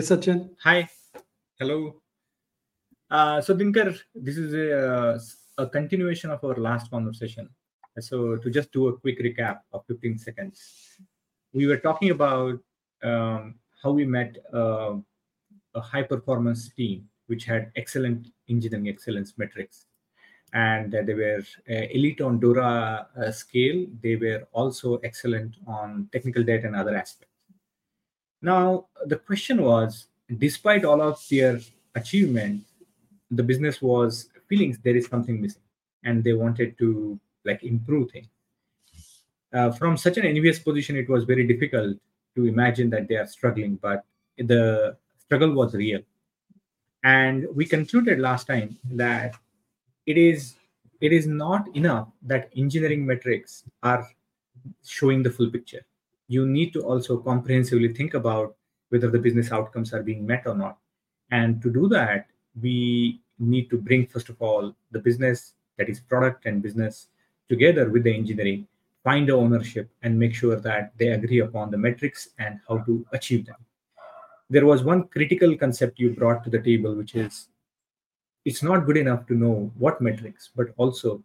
Hi, Sachin. Hi. Hello. Uh, so, Dinker, this is a, a continuation of our last conversation. So, to just do a quick recap of 15 seconds, we were talking about um, how we met uh, a high performance team which had excellent engineering excellence metrics and they were uh, elite on dora uh, scale they were also excellent on technical debt and other aspects now the question was despite all of their achievement the business was feeling there is something missing and they wanted to like improve things. Uh, from such an envious position it was very difficult to imagine that they are struggling but the struggle was real. And we concluded last time that it is it is not enough that engineering metrics are showing the full picture you need to also comprehensively think about whether the business outcomes are being met or not. And to do that we need to bring first of all the business that is product and business together with the engineering find the ownership and make sure that they agree upon the metrics and how to achieve them. There was one critical concept you brought to the table which is it's not good enough to know what metrics but also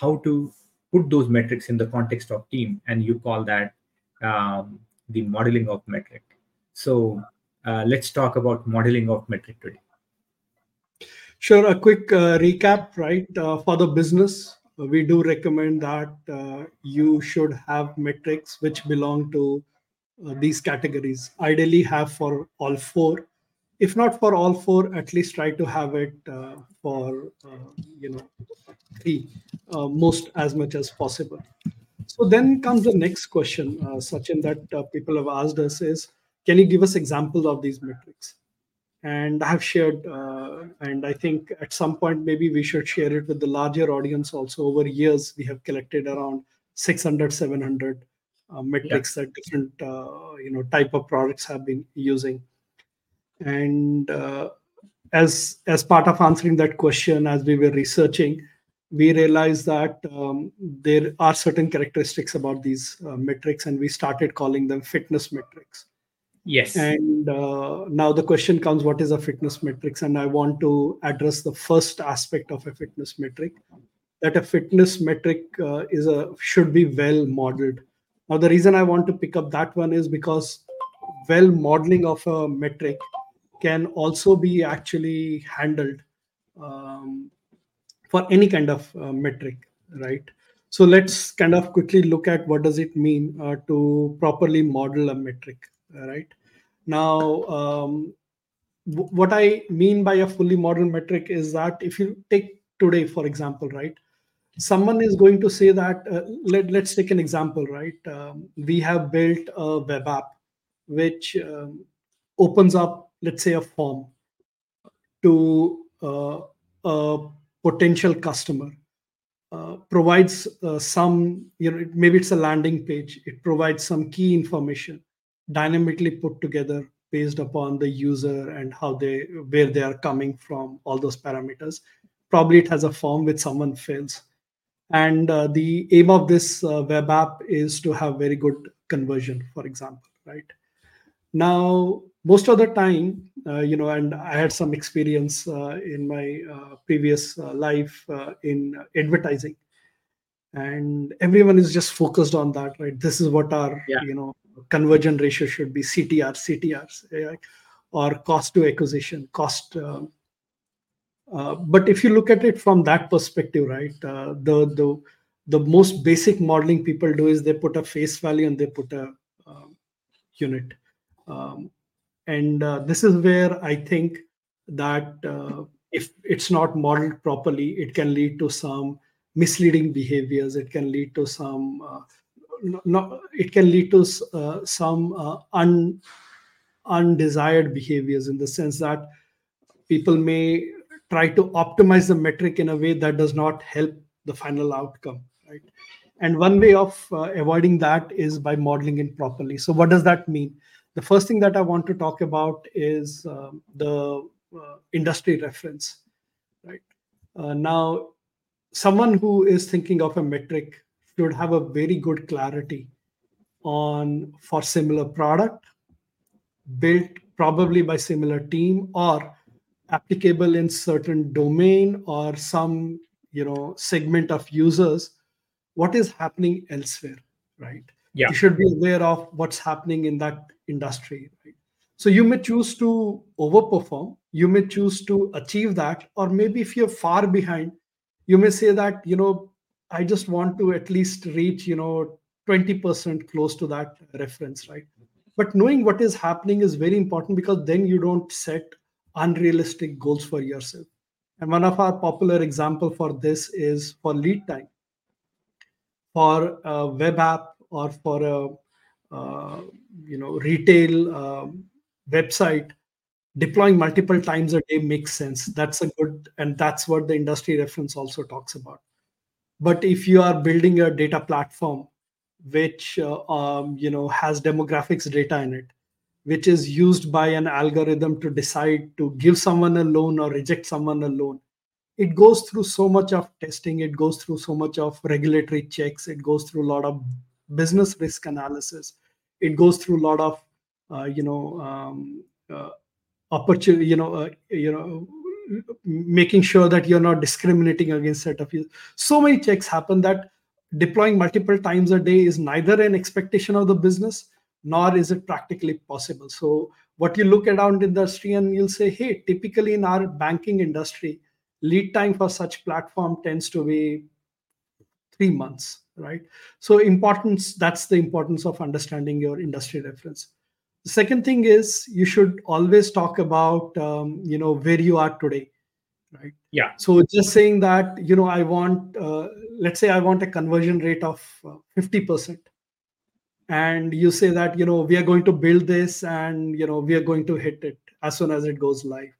how to put those metrics in the context of team. And you call that um, the modeling of metric. So uh, let's talk about modeling of metric today. Sure a quick uh, recap right? Uh, for the business we do recommend that uh, you should have metrics which belong to uh, these categories. Ideally have for all four. If not for all four at least try to have it uh, for you know three most as much as possible so then comes the next question uh, sachin that uh, people have asked us is can you give us examples of these metrics? And i have shared uh, and i think at some point maybe we should share it with the larger audience also. Over years we have collected around 600 700 uh, metrics yeah. that different uh, you know type of products have been using. And uh, as as part of answering that question as we were researching we realized that um, there are certain characteristics about these uh, metrics and we started calling them fitness metrics. Yes. And uh, now the question comes what is a fitness metrics? And i want to address the first aspect of a fitness metric that a fitness metric uh, is a should be well modeled. Now the reason i want to pick up that one is because well modeling of a metric can also be actually handled um, for any kind of uh, metric right? So let's kind of quickly look at what does it mean uh, to properly model a metric right? Now um, w- what i mean by a fully modeled metric is that if you take today for example right? Someone is going to say that uh, let, let's take an example right? Um, we have built a web app which um, opens up let's say a form to uh, a potential customer uh, provides uh, some you know maybe it's a landing page. It provides some key information dynamically put together based upon the user and how they where they are coming from all those parameters. Probably it has a form which someone fills and uh, the aim of this uh, web app is to have very good conversion for example right? Now most of the time uh, you know and i had some experience uh, in my uh, previous uh, life uh, in advertising and everyone is just focused on that right this is what our yeah. you know conversion ratio should be ctr ctrs or cost to acquisition cost uh, but if you look at it from that perspective right the the the most basic modeling people do is they put a face value and they put a um, unit um, and uh, this is where i think that uh, if it's not modeled properly it can lead to some misleading behaviors. It can lead to some uh, it can lead to uh, some uh, un, undesired behaviors in the sense that people may try to optimize the metric in a way that does not help the final outcome right? And one way of uh, avoiding that is by modeling it properly. So what does that mean the first thing that I want to talk about is um, the uh, industry reference. Right uh, now, someone who is thinking of a metric should have a very good clarity on for similar product, built probably by similar team or applicable in certain domain or some you know segment of users what is happening elsewhere right yeah. you should be aware of what's happening in that industry right? So you may choose to overperform you may choose to achieve that or maybe if you're far behind you may say that you know i just want to at least reach you know 20% close to that reference right? But knowing what is happening is very important because then you don't set unrealistic goals for yourself. And one of our popular example for this is for lead time. For a web app or for a uh, you know retail um, website deploying multiple times a day makes sense. That's a good and that's what the industry reference also talks about. But if you are building a data platform which uh, um, you know has demographics data in it which is used by an algorithm to decide to give someone a loan or reject someone a loan it goes through so much of testing it goes through so much of regulatory checks it goes through a lot of business risk analysis it goes through a lot of uh, you know um, uh, opportunity you know uh, you know making sure that you're not discriminating against set of you. So many checks happen that deploying multiple times a day is neither an expectation of the business nor is it practically possible. So what you look around industry and you'll say hey typically in our banking industry lead time for such platform tends to be three months right? So importance that's the importance of understanding your industry reference. The second thing is you should always talk about um, you know where you are today right? Yeah. So just saying that you know i want uh, let's say i want a conversion rate of uh, 50% and you say that you know we are going to build this and you know we are going to hit it as soon as it goes live.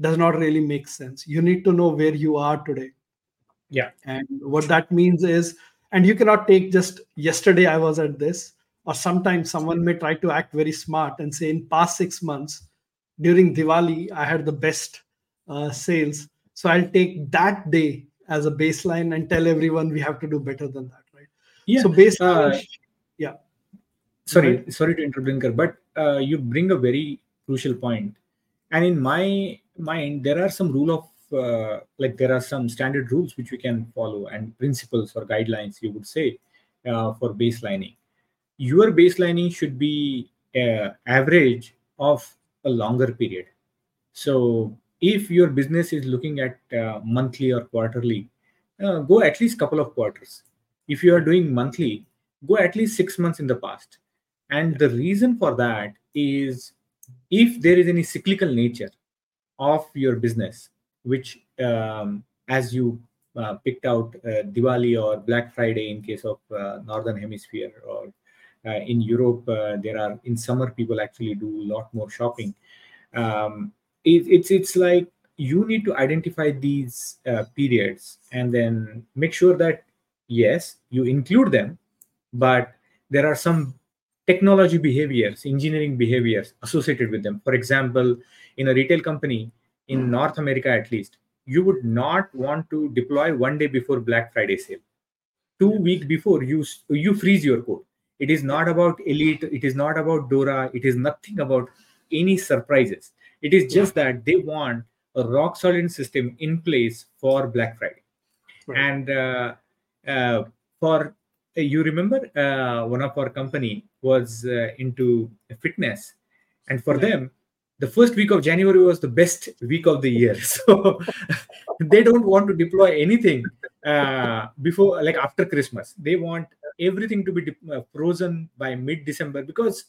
Does not really make sense. You need to know where you are today. Yeah. And what that means is and you cannot take just yesterday i was at this or sometimes someone may try to act very smart and say in past six months during diwali i had the best uh, sales. So i'll take that day as a baseline and tell everyone we have to do better than that right? Yeah. So baseline uh, yeah. Sorry sorry to interrupt Dinker, but uh, you bring a very crucial point. And in my mind there are some rule of uh, like there are some standard rules which we can follow and principles or guidelines you would say uh, for baselining. Your baselining should be uh, average of a longer period. So if your business is looking at uh, monthly or quarterly uh, go at least couple of quarters. If you are doing monthly go at least 6 months in the past. And the reason for that is if there is any cyclical nature of your business which um, as you uh, picked out uh, diwali or black friday in case of uh, northern hemisphere or uh, in europe uh, there are in summer people actually do a lot more shopping. Um, it, it's it's like you need to identify these uh, periods and then make sure that yes you include them but there are some technology behaviors engineering behaviors associated with them. For example in a retail company in north america at least you would not want to deploy one day before black friday sale. Two week before you you freeze your code. It is not about elite it is not about dora it is nothing about any surprises. It is just that they want a rock solid system in place for black friday. Right. and uh, uh, for you remember uh, one of our company was uh, into fitness. And for Yeah. them the first week of january was the best week of the year. So they don't want to deploy anything uh, before like after christmas. They want everything to be de- uh, frozen by mid december because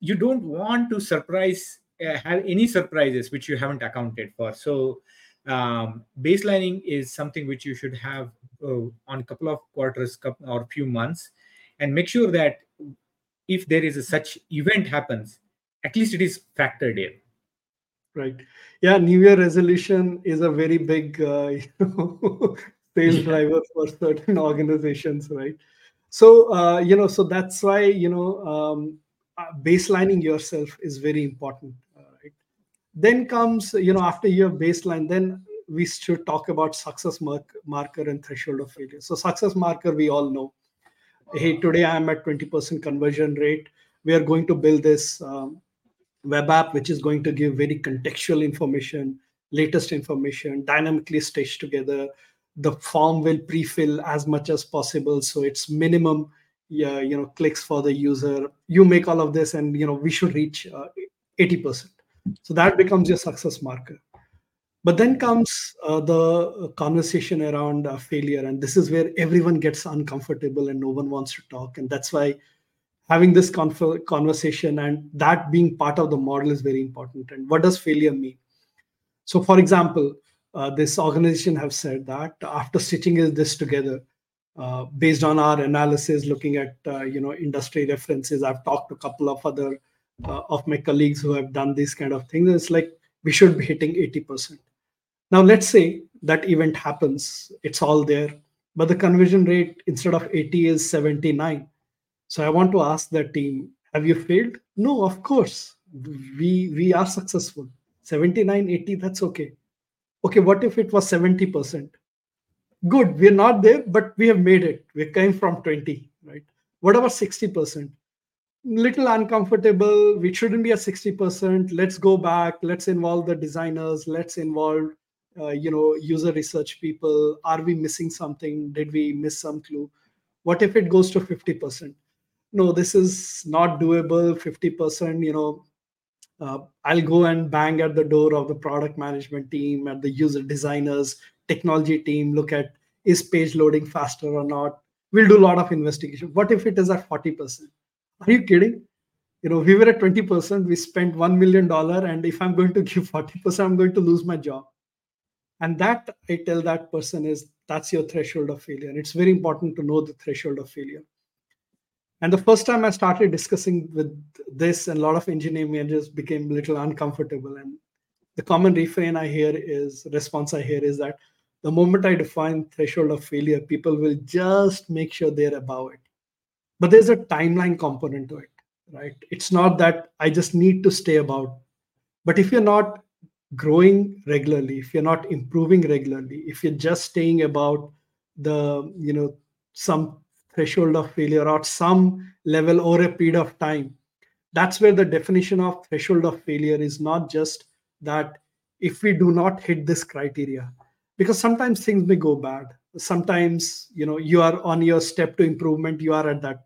you don't want to surprise uh, have any surprises which you haven't accounted for. So um, baselining is something which you should have uh, on a couple of quarters or few months and make sure that if there is a such event happens at least it is factored in right. Yeah new year resolution is a very big uh, you know, sales driver for certain organizations right? So uh, you know so that's why you know um, uh, baselining yourself is very important uh, right? Then comes you know after your baseline then we should talk about success mark, marker and threshold of failure. So success marker we all know. Hey today i'm at 20% conversion rate. We are going to build this um, web app which is going to give very contextual information latest information dynamically stitched together. The form will pre-fill as much as possible so it's minimum yeah, you know clicks for the user. You make all of this and you know we should reach uh, 80% so that becomes your success marker. But then comes uh, the conversation around uh, failure and this is where everyone gets uncomfortable and no one wants to talk and that's why having this conf- conversation and that being part of the model is very important. And what does failure mean? So for example uh, this organization have said that after stitching this together uh, based on our analysis looking at uh, you know industry references i've talked to a couple of other uh, of my colleagues who have done these kind of things it's like we should be hitting 80% now let's say that event happens it's all there but the conversion rate instead of 80 is 79 so i want to ask the team have you failed? No of course. We we are successful. 79 80 that's okay. Okay what if it was 70% good we're not there but we have made it. We came from 20 right? What about 60% little uncomfortable we shouldn't be at 60% let's go back. Let's involve the designers. Let's involve uh, you know user research people. Are we missing something? Did we miss some clue? What if it goes to 50% no this is not doable 50% you know uh, i'll go and bang at the door of the product management team at the user designers technology team look at is page loading faster or not? We'll do a lot of investigation. What if it is at 40% are you kidding? You know we were at 20% we spent 1 million dollar and if i'm going to give 40% i'm going to lose my job. And that i tell that person is that's your threshold of failure. It's very important to know the threshold of failure and the first time i started discussing with this and a lot of engineering managers became a little uncomfortable and the common refrain i hear is response i hear is that the moment I define threshold of failure, people will just make sure they're above it. But there's a timeline component to it, right? It's not that I just need to stay above. But if you're not growing regularly, if you're not improving regularly, if you're just staying about the, you know, some threshold of failure or some level over a period of time, that's where the definition of threshold of failure is not just that if we do not hit this criteria, because sometimes things may go bad. Sometimes you know you are on your step to improvement you are at that.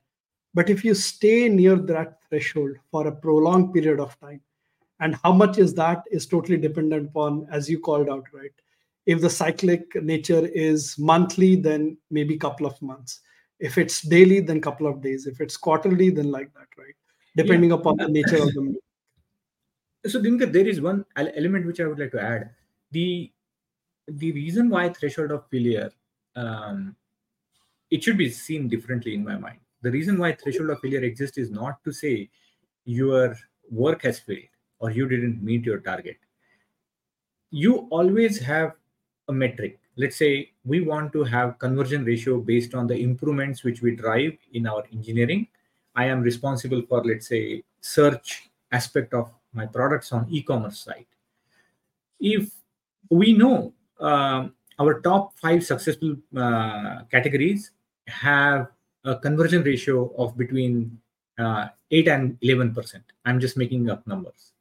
But if you stay near that threshold for a prolonged period of time and how much is that is totally dependent upon as you called out right? If the cyclic nature is monthly then maybe couple of months if it's daily then couple of days. If it's quarterly then like that right? Depending yeah. upon the nature of the so Dinker, there is one element which i would like to add. The the reason why threshold of failure um, it should be seen differently in my mind. The reason why threshold of failure exists is not to say your work has failed or you didn't meet your target. You always have a metric let's say we want to have conversion ratio based on the improvements which we drive in our engineering. I am responsible for let's say search aspect of my products on e-commerce site. If we know um, our top five successful uh, categories have a conversion ratio of between uh, 8 and 11 percent. I'm just making up numbers.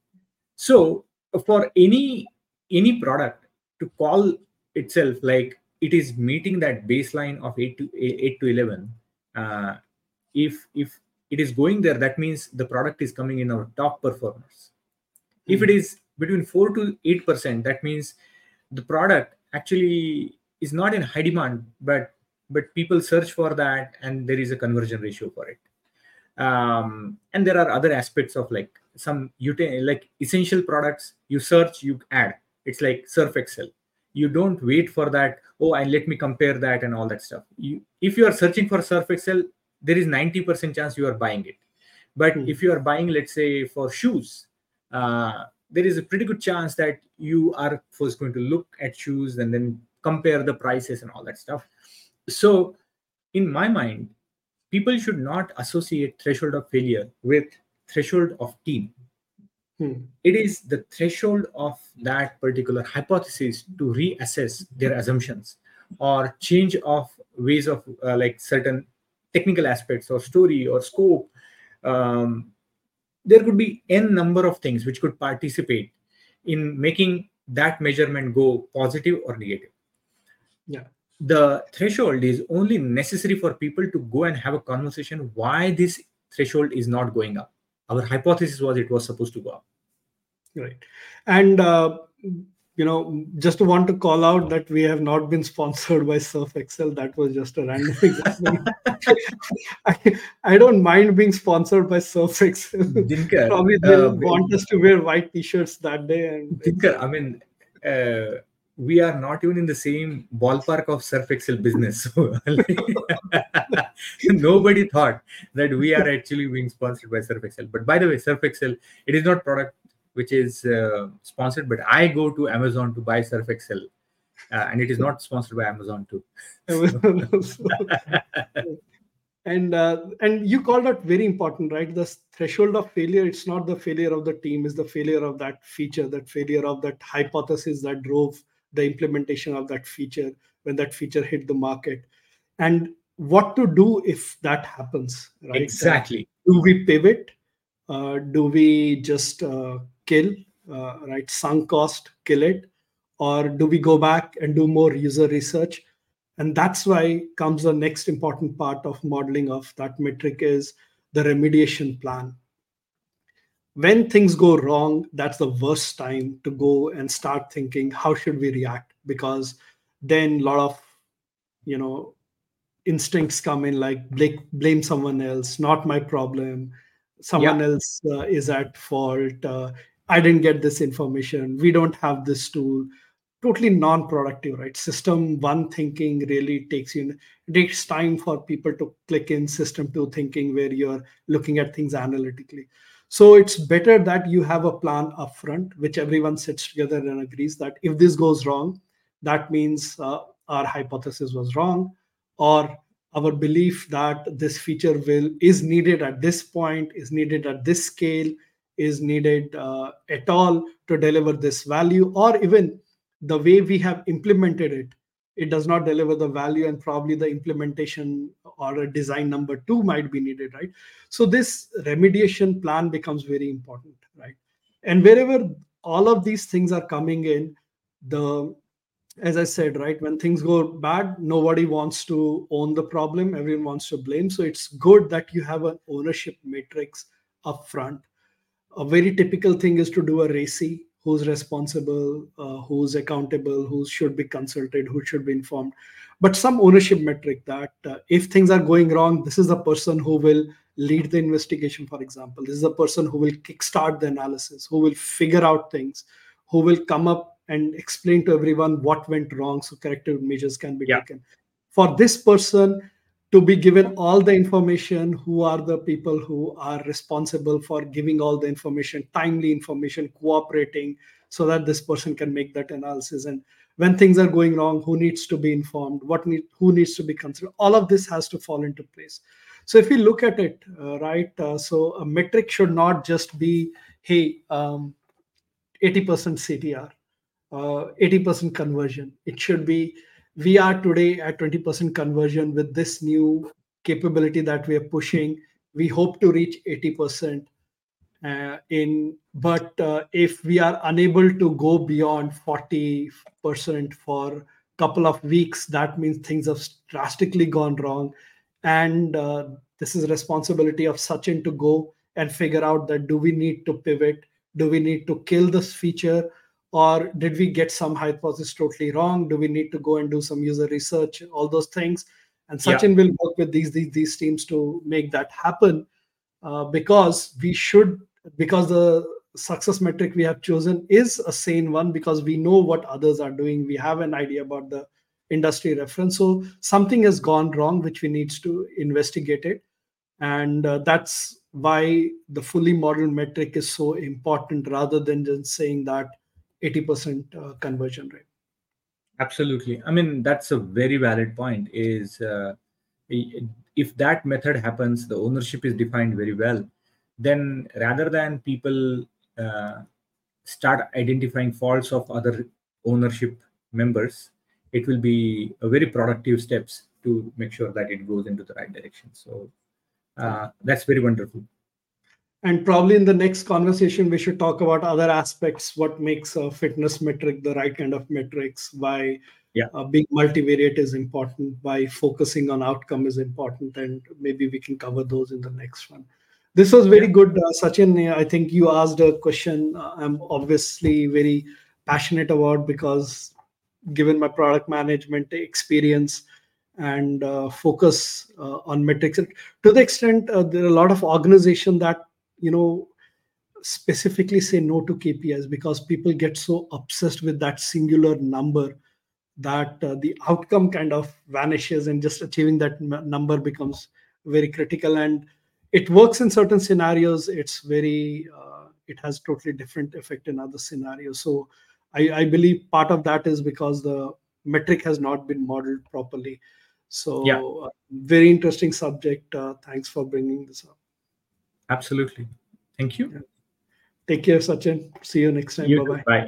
So for any any product to call itself like it is meeting that baseline of 8 to 8 to 11 uh, if if it is going there that means the product is coming in our top performers mm-hmm. if hmm. it is between 4 to 8 percent that means the product actually is not in high demand but but people search for that and there is a conversion ratio for it um, and there are other aspects of like some util- like essential products you search you add it's like surf excel you don't wait for that oh and let me compare that and all that stuff. You, if you are searching for surf excel there is 90% chance you are buying it. But mm. if you are buying let's say for shoes uh, there is a pretty good chance that you are first going to look at shoes and then compare the prices and all that stuff. So in my mind people should not associate threshold of failure with threshold of team hmm. it is the threshold of that particular hypothesis to reassess their assumptions or change of ways of uh, like certain technical aspects or story or scope. Um, there could be n number of things which could participate in making that measurement go positive or negative. Yeah. The threshold is only necessary for people to go and have a conversation why this threshold is not going up. Our hypothesis was it was supposed to go up right and uh, you know, just want to call out that we have not been sponsored by Surf Excel. That was just a random example. I, I don't mind being sponsored by Surf Excel. Dinker, Probably they uh, want us to wear white t-shirts that day. And Dinker, I mean, uh, we are not even in the same ballpark of Surf Excel business. So nobody thought that we are actually being sponsored by Surf Excel. But by the way, Surf Excel, it is not product which is uh, sponsored, but I go to Amazon to buy Surf Excel, uh, and it is not sponsored by Amazon too. and uh, and you called out very important, right? The threshold of failure. It's not the failure of the team; it's the failure of that feature, that failure of that hypothesis that drove the implementation of that feature when that feature hit the market, and what to do if that happens. Right? Exactly. do we pivot? Uh, do we just uh, kill, uh, right? Sunk cost, kill it, or do we go back and do more user research? And that's why comes the next important part of modeling of that metric is the remediation plan. When things go wrong, that's the worst time to go and start thinking, how should we react? Because then a lot of, you know, instincts come in like blame someone else, not my problem. Someone yeah. else uh, is at fault. Uh, I didn't get this information. We don't have this tool. Totally non-productive, right? System one thinking really takes you. It takes time for people to click in system two thinking, where you're looking at things analytically. So it's better that you have a plan upfront, which everyone sits together and agrees that if this goes wrong, that means uh, our hypothesis was wrong, or our belief that this feature will is needed at this point, is needed at this scale, is needed uh, at all to deliver this value or even the way we have implemented it it does not deliver the value and probably the implementation or a design number two might be needed right? So this remediation plan becomes very important right? And wherever all of these things are coming in the as i said right when things go bad nobody wants to own the problem. Everyone wants to blame. So it's good that you have an ownership matrix up front a very typical thing is to do a RACI who's responsible uh, who's accountable who should be consulted who should be informed. But some ownership metric that uh, if things are going wrong this is the person who will lead the investigation for example. This is the person who will kickstart the analysis who will figure out things who will come up and explain to everyone what went wrong so corrective measures can be yeah. taken. For this person to be given all the information who are the people who are responsible for giving all the information timely information cooperating so that this person can make that analysis. And when things are going wrong who needs to be informed what need who needs to be considered? All of this has to fall into place. So if we look at it uh, right uh, so a metric should not just be hey um, 80% ctr uh, 80% conversion. It should be we are today at 20% conversion with this new capability that we are pushing. We hope to reach 80% uh, in but uh, if we are unable to go beyond 40% for a couple of weeks that means things have drastically gone wrong. And uh, this is responsibility of sachin to go and figure out that do we need to pivot? Do we need to kill this feature or did we get some hypothesis totally wrong? Do we need to go and do some user research? All those things. And sachin yeah. will work with these, these these teams to make that happen uh, because we should because the success metric we have chosen is a sane one because we know what others are doing. We have an idea about the industry reference. So something has gone wrong which we needs to investigate it. And uh, that's why the fully modeled metric is so important rather than just saying that 80% uh, conversion rate. Absolutely. I mean that's a very valid point is uh, if that method happens the ownership is defined very well then rather than people uh, start identifying faults of other ownership members it will be a very productive steps to make sure that it goes into the right direction. So uh, that's very wonderful and probably in the next conversation we should talk about other aspects what makes a fitness metric the right kind of metrics why yeah. uh, being multivariate is important why focusing on outcome is important and maybe we can cover those in the next one. This was very good uh, sachin. I think you asked a question uh, i'm obviously very passionate about because given my product management experience and uh, focus uh, on metrics to the extent uh, there are a lot of organization that you know specifically say no to kpis because people get so obsessed with that singular number that uh, the outcome kind of vanishes and just achieving that m- number becomes very critical. And it works in certain scenarios. It's very uh, it has totally different effect in other scenarios. So I, I believe part of that is because the metric has not been modeled properly. So Yeah. uh, very interesting subject. Uh, thanks for bringing this up Absolutely. Thank you. take care sachin see you next time You bye too. bye Bye.